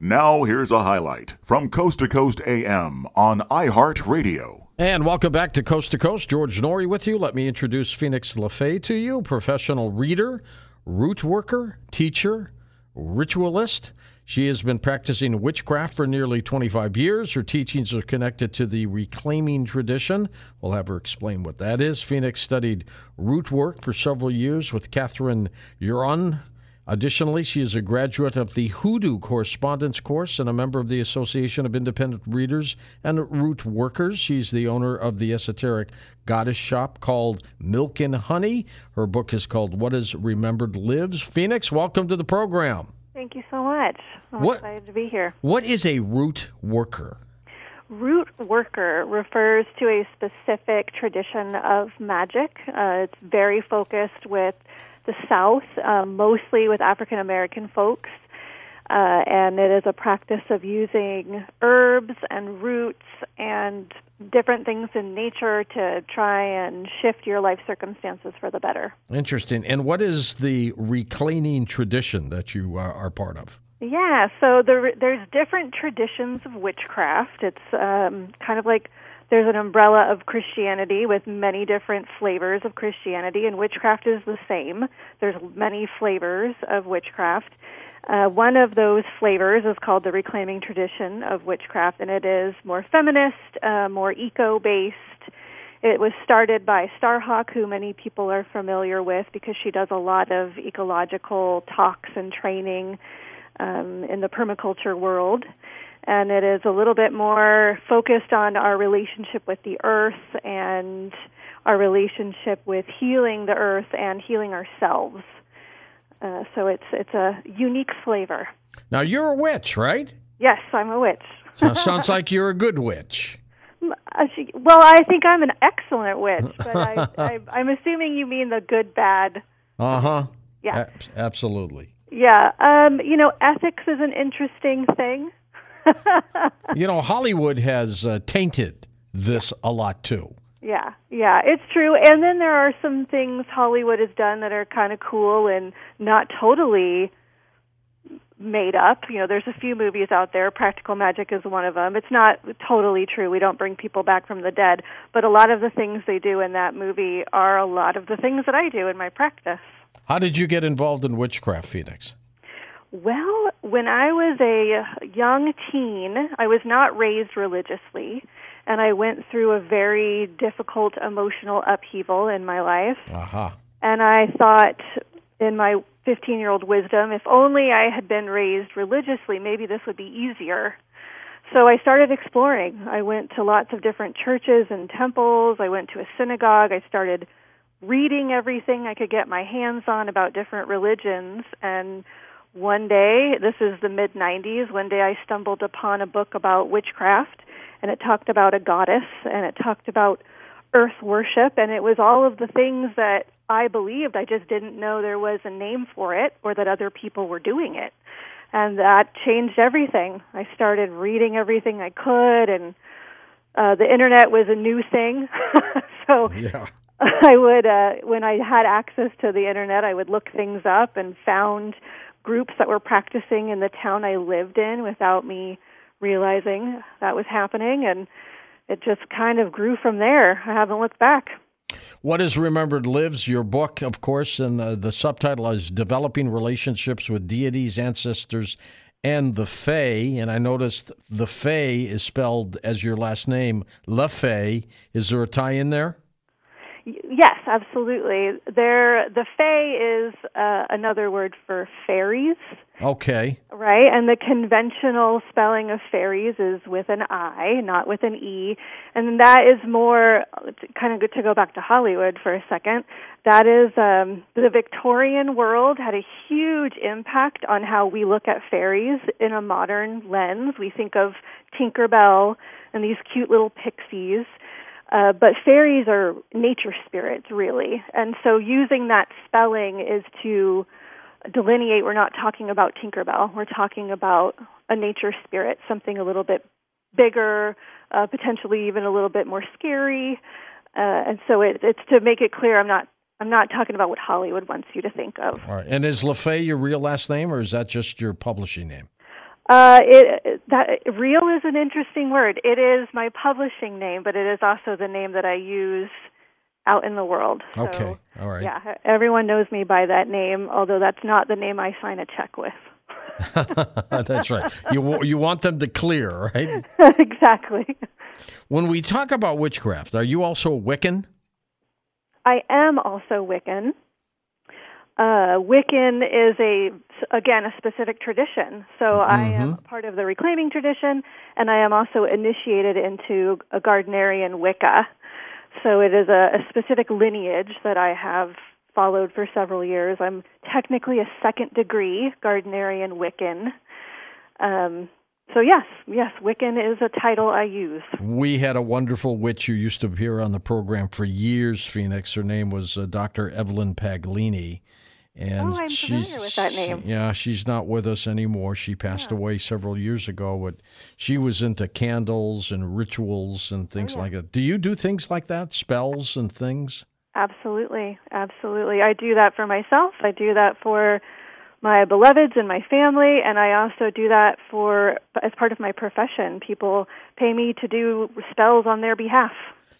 Now, here's a highlight from Coast to Coast AM on iHeartRadio. And welcome back to Coast to Coast. George Noory with you. Let me introduce Phoenix LeFae to you, professional reader, root worker, teacher, ritualist. She has been practicing witchcraft for nearly 25 years. Her teachings are connected to the reclaiming tradition. We'll have her explain what that is. Phoenix studied root work for several years with Catherine Yronwode Additionally, she is a graduate of the Hoodoo Correspondence Course and a member of the Association of Independent Readers and Root Workers. She's the owner of the esoteric goddess shop called Milk and Honey. Her book is called What is Remembered Lives. Phoenix, welcome to the program. Thank you so much. I'm What- excited to be here. What is a root worker? Root worker refers to a specific tradition of magic. Uh, it's very focused with the South, uh, mostly with African American folks. Uh, and it is a practice of using herbs and roots and different things in nature to try and shift your life circumstances for the better. Interesting. And what is the reclaiming tradition that you are, are part of? Yeah, so there, there's different traditions of witchcraft. It's um, kind of like there's an umbrella of Christianity with many different flavors of Christianity, and witchcraft is the same. There's many flavors of witchcraft. Uh, one of those flavors is called the reclaiming tradition of witchcraft, and it is more feminist, uh, more eco-based. It was started by Starhawk, who many people are familiar with because she does a lot of ecological talks and training um, in the permaculture world. And it is a little bit more focused on our relationship with the earth and our relationship with healing the earth and healing ourselves. Uh, so it's it's a unique flavor. Now, you're a witch, right? Yes, I'm a witch. So sounds like you're a good witch. Uh, Well, I think I'm an excellent witch, but I, I, I'm assuming you mean the good bad. Uh huh. Yeah. absolutely. Yeah. Um, you know, ethics is an interesting thing. You know, Hollywood has uh, tainted this a lot too. Yeah, yeah, it's true. And then there are some things Hollywood has done that are kind of cool and not totally made up. You know, there's a few movies out there. Practical Magic is one of them. It's not totally true. We don't bring people back from the dead, but a lot of the things they do in that movie are a lot of the things that I do in my practice. How did you get involved in witchcraft, Phoenix? Well, when I was a young teen, I was not raised religiously, and I went through a very difficult emotional upheaval in my life. Aha. And I thought, in my 15 year old wisdom, if only I had been raised religiously, maybe this would be easier. So I started exploring. I went to lots of different churches and temples. I went to a synagogue. I started reading everything I could get my hands on about different religions. And one day, this is the mid 90s, one day I stumbled upon a book about witchcraft, and it talked about a goddess, and it talked about earth worship, and it was all of the things that I believed. I just didn't know there was a name for it or that other people were doing it. And that changed everything. I started reading everything I could, and uh, the internet was a new thing. so Yeah. I would, uh, when I had access to the internet, I would look things up and found groups that were practicing in the town I lived in without me realizing that was happening, and it just kind of grew from there. I haven't looked back. What is Remembered Lives, your book, of course, and uh, the subtitle is Developing Relationships with Deities, Ancestors, and the Fae. And I noticed the Fae is spelled as your last name, Le Fae. Is there a tie in there? Yes, absolutely. There, the Fae is uh, another word for fairies, Okay. right? And the conventional spelling of fairies is with an I, not with an E. And that is more kind of good to go back to Hollywood for a second. That is um, the Victorian world had a huge impact on how we look at fairies in a modern lens. We think of Tinkerbell and these cute little pixies. Uh, but fairies are nature spirits, really. And so using that spelling is to delineate we're not talking about Tinkerbell. We're talking about a nature spirit, something a little bit bigger, uh, potentially even a little bit more scary. Uh, and so it, it's to make it clear I'm not I'm not talking about what Hollywood wants you to think of. All right. And is LeFae your real last name, or is that just your publishing name? Uh, it that real is an interesting word. It is my publishing name, but it is also the name that I use out in the world. So, Okay, all right. Yeah, everyone knows me by that name, although that's not the name I sign a check with. That's right. You you want them to clear, right? exactly. When we talk about witchcraft, are you also a Wiccan? I am also Wiccan. Uh, Wiccan is a again a specific tradition. So I am part of the reclaiming tradition, and I am also initiated into a Gardnerian Wicca. So it is a, a specific lineage that I have followed for several years. I'm technically a second degree Gardnerian Wiccan. Um, so yes, yes, Wiccan is a title I use. We had a wonderful witch who used to appear on the program for years, Phoenix. Her name was uh, Dr. Evelyn Paglini. And Oh, I'm she's, familiar with that name. Yeah, she's not with us anymore. She passed away several years ago. But she was into candles and rituals and oh, things Oh, like that. Do you do things like that? Spells and things? Absolutely, absolutely. I do that for myself. I do that for my beloveds and my family, and I also do that for as part of my profession. People pay me to do spells on their behalf.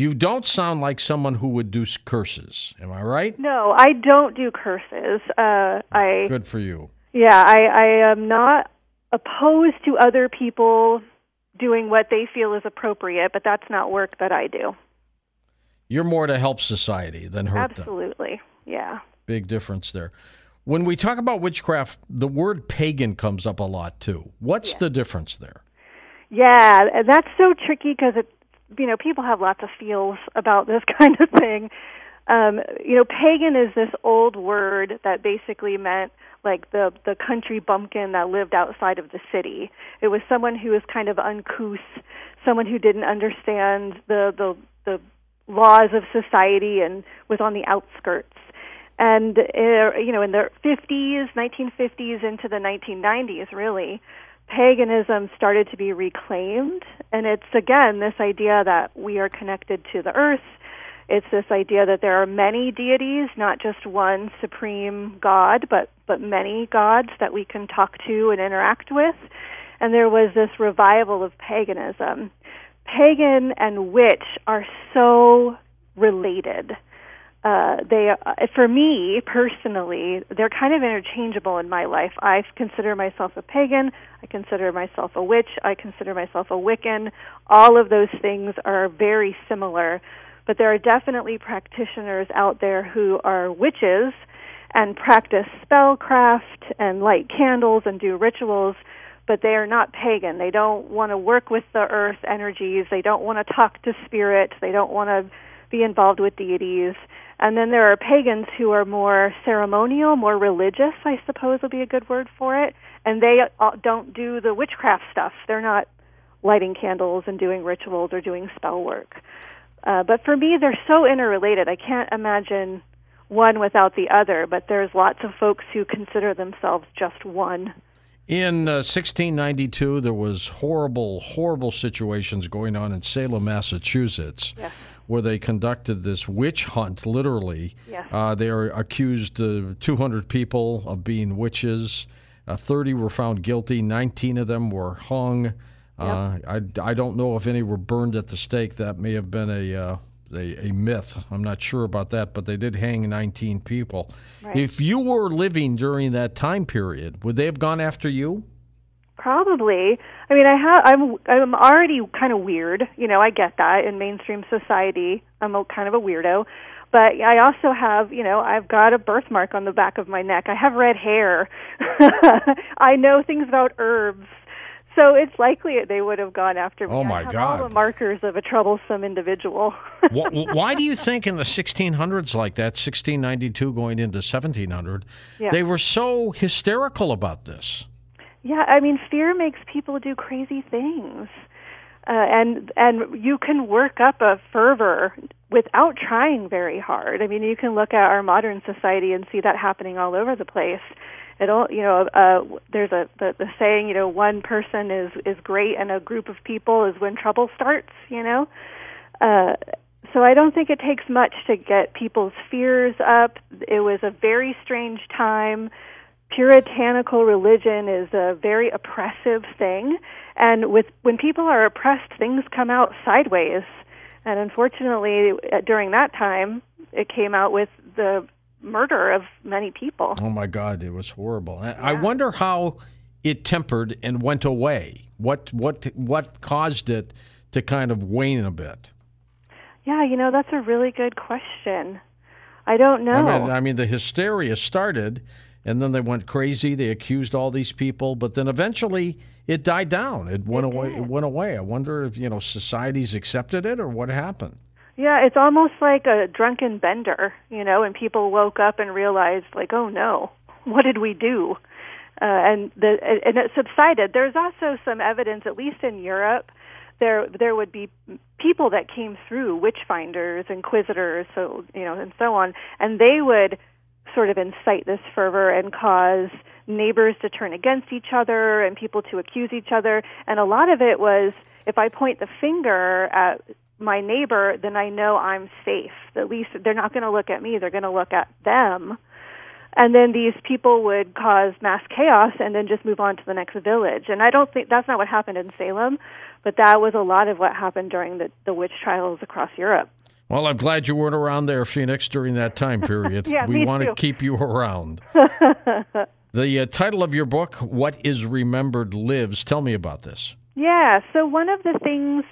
You don't sound like someone who would do curses. Am I right? No, I don't do curses. Uh, I Good for you. yeah, I, I am not opposed to other people doing what they feel is appropriate, but that's not work that I do. You're more to help society than hurt them. Absolutely, yeah. Big difference there. When we talk about witchcraft, the word pagan comes up a lot too. What's the difference there? Yeah, that's so tricky because it, you know, people have lots of feels about this kind of thing. Um, you know, pagan is this old word that basically meant like the the country bumpkin that lived outside of the city. It was someone who was kind of uncouth, someone who didn't understand the the the laws of society and was on the outskirts. And uh, you know, in the 50s, 1950s into the 1990s, really, paganism started to be reclaimed. And it's again this idea that we are connected to the earth. It's this idea that there are many deities, not just one supreme god, but but many gods that we can talk to and interact with. And there was this revival of paganism. Pagan and witch are so related uh, they uh, for me personally they're kind of interchangeable in my life i consider myself a pagan i consider myself a witch i consider myself a wiccan all of those things are very similar but there are definitely practitioners out there who are witches and practice spellcraft and light candles and do rituals but they are not pagan. They don't want to work with the earth energies. They don't want to talk to spirit. They don't want to be involved with deities. And then there are pagans who are more ceremonial, more religious, I suppose would be a good word for it. And they uh, don't do the witchcraft stuff. They're not lighting candles and doing rituals or doing spell work. Uh, but for me, they're so interrelated. I can't imagine one without the other, but there's lots of folks who consider themselves just one. In uh, 1692, there was horrible, horrible situations going on in Salem, Massachusetts, Yes. Where they conducted this witch hunt. Literally, Yes. uh, they are accused uh, 200 people of being witches. Uh, 30 were found guilty. 19 of them were hung. Uh, I, I don't know if any were burned at the stake. That may have been a uh, a, a myth. I'm not sure about that, but they did hang 19 people. Right. If you were living during that time period, would they have gone after you? Probably. I mean, I have. I'm. I'm already kind of weird. You know, I get that in mainstream society. I'm a kind of a weirdo, but I also have. You know, I've got a birthmark on the back of my neck. I have red hair. I know things about herbs. So it's likely they would have gone after me. Oh, my I have God. All the markers of a troublesome individual. why, why do you think in the 1600s like that 1692 going into 1700 Yeah. they were so hysterical about this Yeah, I mean, fear makes people do crazy things, uh, and and you can work up a fervor without trying very hard. I mean, you can look at our modern society and see that happening all over the place. It all, you know, uh, there's a the, the saying, you know, one person is is great, and a group of people is when trouble starts. You know, uh, so I don't think it takes much to get people's fears up. It was a very strange time puritanical religion is a very oppressive thing, and with when people are oppressed, things come out sideways. And unfortunately, uh, during that time, it came out with the murder of many people. Oh my God, it was horrible. I- I wonder how it tempered and went away. What what what caused it to kind of wane a bit? Yeah, you know, that's a really good question. I don't know. I mean, I mean, the hysteria started, and then they went crazy. They accused all these people, but then eventually it died down. It went away. It went away. I wonder if you know society's accepted it or what happened. Yeah, it's almost like a drunken bender, you know, and people woke up and realized, like, oh no, what did we do? Uh, and the and it subsided. There's also some evidence, at least in Europe, there there would be people that came through witch finders, inquisitors, so you know, and so on, and they would sort of incite this fervor and cause neighbors to turn against each other and people to accuse each other. And a lot of it was if I point the finger at my neighbor, then I know I'm safe. At least they're not going to look at me, they're going to look at them. And then these people would cause mass chaos and then just move on to the next village. And I don't think that's not what happened in Salem, but that was a lot of what happened during the, the witch trials across Europe. Well, I'm glad you weren't around there, Phoenix, during that time period. Yeah, we want to keep you around. the uh, title of your book, What is Remembered Lives. Tell me about this. Yeah, so one of the things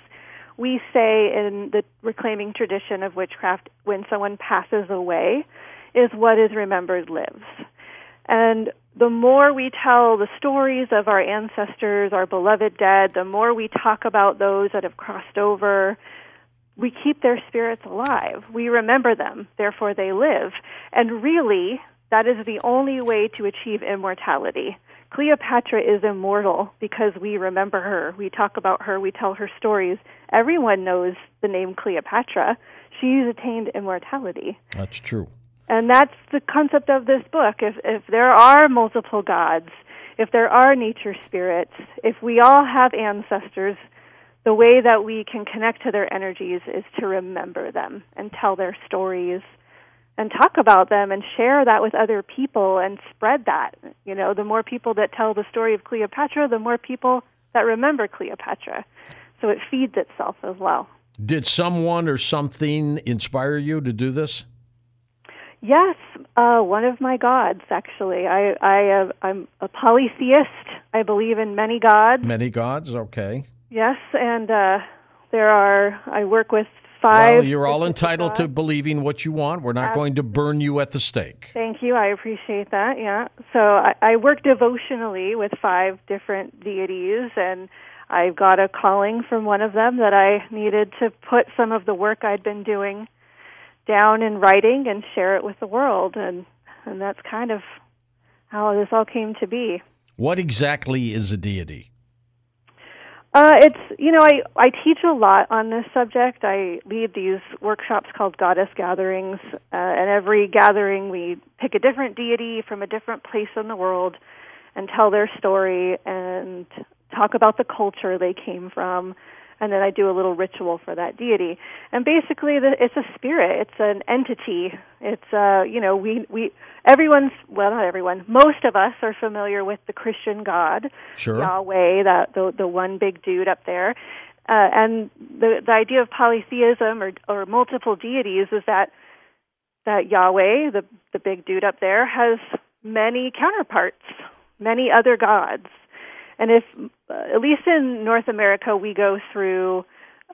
we say in the reclaiming tradition of witchcraft when someone passes away is what is remembered lives. And the more we tell the stories of our ancestors, our beloved dead, the more we talk about those that have crossed over, we keep their spirits alive. We remember them, therefore they live. And really, that is the only way to achieve immortality. Cleopatra is immortal because we remember her. We talk about her, we tell her stories. Everyone knows the name Cleopatra. She's attained immortality. That's true. And that's the concept of this book. If if there are multiple gods, if there are nature spirits, if we all have ancestors, the way that we can connect to their energies is to remember them and tell their stories and talk about them and share that with other people and spread that. You know, the more people that tell the story of Cleopatra, the more people that remember Cleopatra. So it feeds itself as well. Did someone or something inspire you to do this? Yes, uh, one of my gods. Actually, I I uh, I'm a polytheist. I believe in many gods. Many gods? Okay. Yes, and uh, there are. I work with five. Well, you're all entitled to believing what you want. We're not going to burn you at the stake. Thank you. I appreciate that. Yeah. So I, I work devotionally with five different deities, and I got a calling from one of them that I needed to put some of the work I'd been doing down in writing and share it with the world, and and that's kind of how this all came to be. What exactly is a deity? Uh, it's you know I I teach a lot on this subject. I lead these workshops called Goddess Gatherings, uh, and every gathering we pick a different deity from a different place in the world, and tell their story and talk about the culture they came from, and then I do a little ritual for that deity. And basically, the, it's a spirit. It's an entity. It's uh you know we we everyone's well not everyone most of us are familiar with the Christian God. Sure. Yahweh, that the the one big dude up there. Uh, and the the idea of polytheism or or multiple deities is that that Yahweh, the the big dude up there, has many counterparts, many other gods. And if uh, at least in North America we go through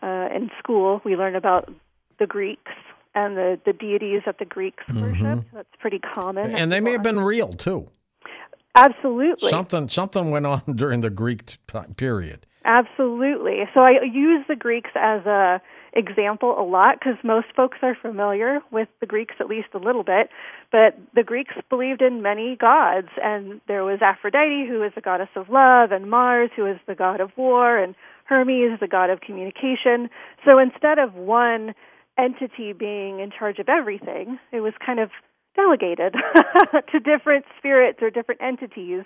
uh, in school we learn about the Greeks and the the deities that the Greeks worshiped. That's pretty common. And they may have been real too. absolutely Something something went on during the Greek time period. Absolutely. So I use the Greeks as a example a lot because most folks are familiar with the Greeks at least a little bit. But the Greeks believed in many gods, and there was Aphrodite, who is the goddess of love, and Mars, who is the god of war, and Hermes, the god of communication. So instead of one entity being in charge of everything, it was kind of delegated to different spirits or different entities.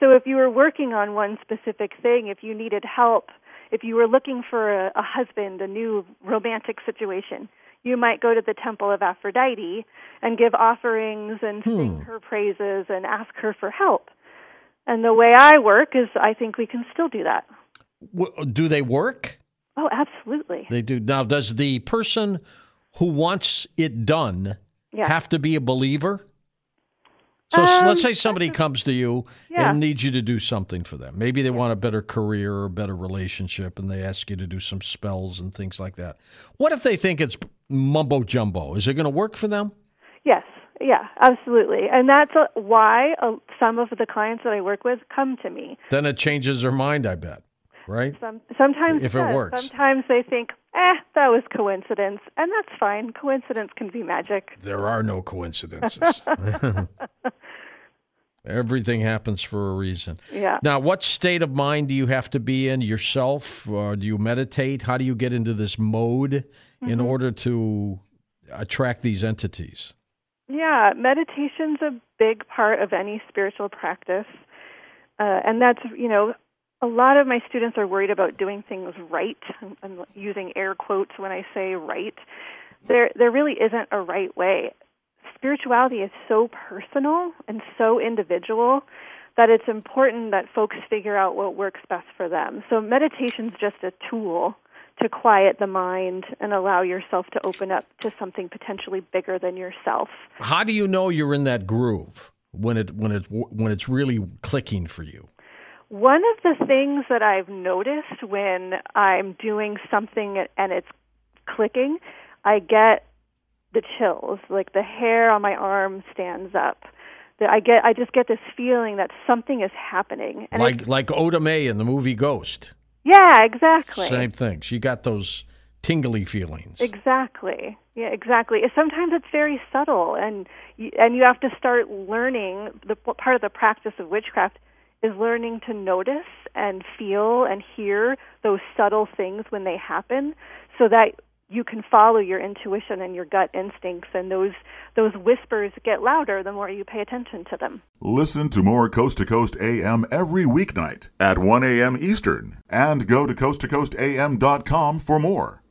So if you were working on one specific thing, if you needed help, if you were looking for a, a husband, a new romantic situation, you might go to the temple of Aphrodite and give offerings and Hmm. sing her praises and ask her for help. And the way I work is I think we can still do that. W- Do they work? Oh, absolutely. They do. Now, does the person who wants it done Yeah. have to be a believer? So Um, let's say somebody comes to you Yeah. and needs you to do something for them. Maybe they want a better career or a better relationship and they ask you to do some spells and things like that. What if they think it's mumbo jumbo? Is it going to work for them? Yes, yeah, absolutely. And that's why some of the clients that I work with come to me. Then it changes their mind, I bet. Right? Some, sometimes If it works. Sometimes they think, eh, that was coincidence, and that's fine. Coincidence can be magic. There are no coincidences. Everything happens for a reason. Yeah. Now, what state of mind do you have to be in yourself? Or do you meditate? How do you get into this mode in Mm-hmm. order to attract these entities? Yeah, meditation's a big part of any spiritual practice. Uh, and that's, you know, a lot of my students are worried about doing things right. I'm, I'm using air quotes when I say right. There, there really isn't a right way. Spirituality is so personal and so individual that it's important that folks figure out what works best for them. So meditation's just a tool to quiet the mind and allow yourself to open up to something potentially bigger than yourself. How do you know you're in that groove when it when it when it's really clicking for you? One of the things that I've noticed when I'm doing something and it's clicking, I get the chills, like the hair on my arm stands up. That I get, I just get this feeling that something is happening. And Like like Oda Mae in the movie Ghost. yeah, exactly. Same thing. She got those tingly feelings. Exactly. Yeah, exactly. Sometimes it's very subtle, and you, and you have to start learning. The part of the practice of witchcraft is learning to notice and feel and hear those subtle things when they happen, so that you can follow your intuition and your gut instincts, and those those whispers get louder the more you pay attention to them. Listen to more Coast to Coast AM every weeknight at 1 a.m. Eastern and go to coasttocoastam.com for more.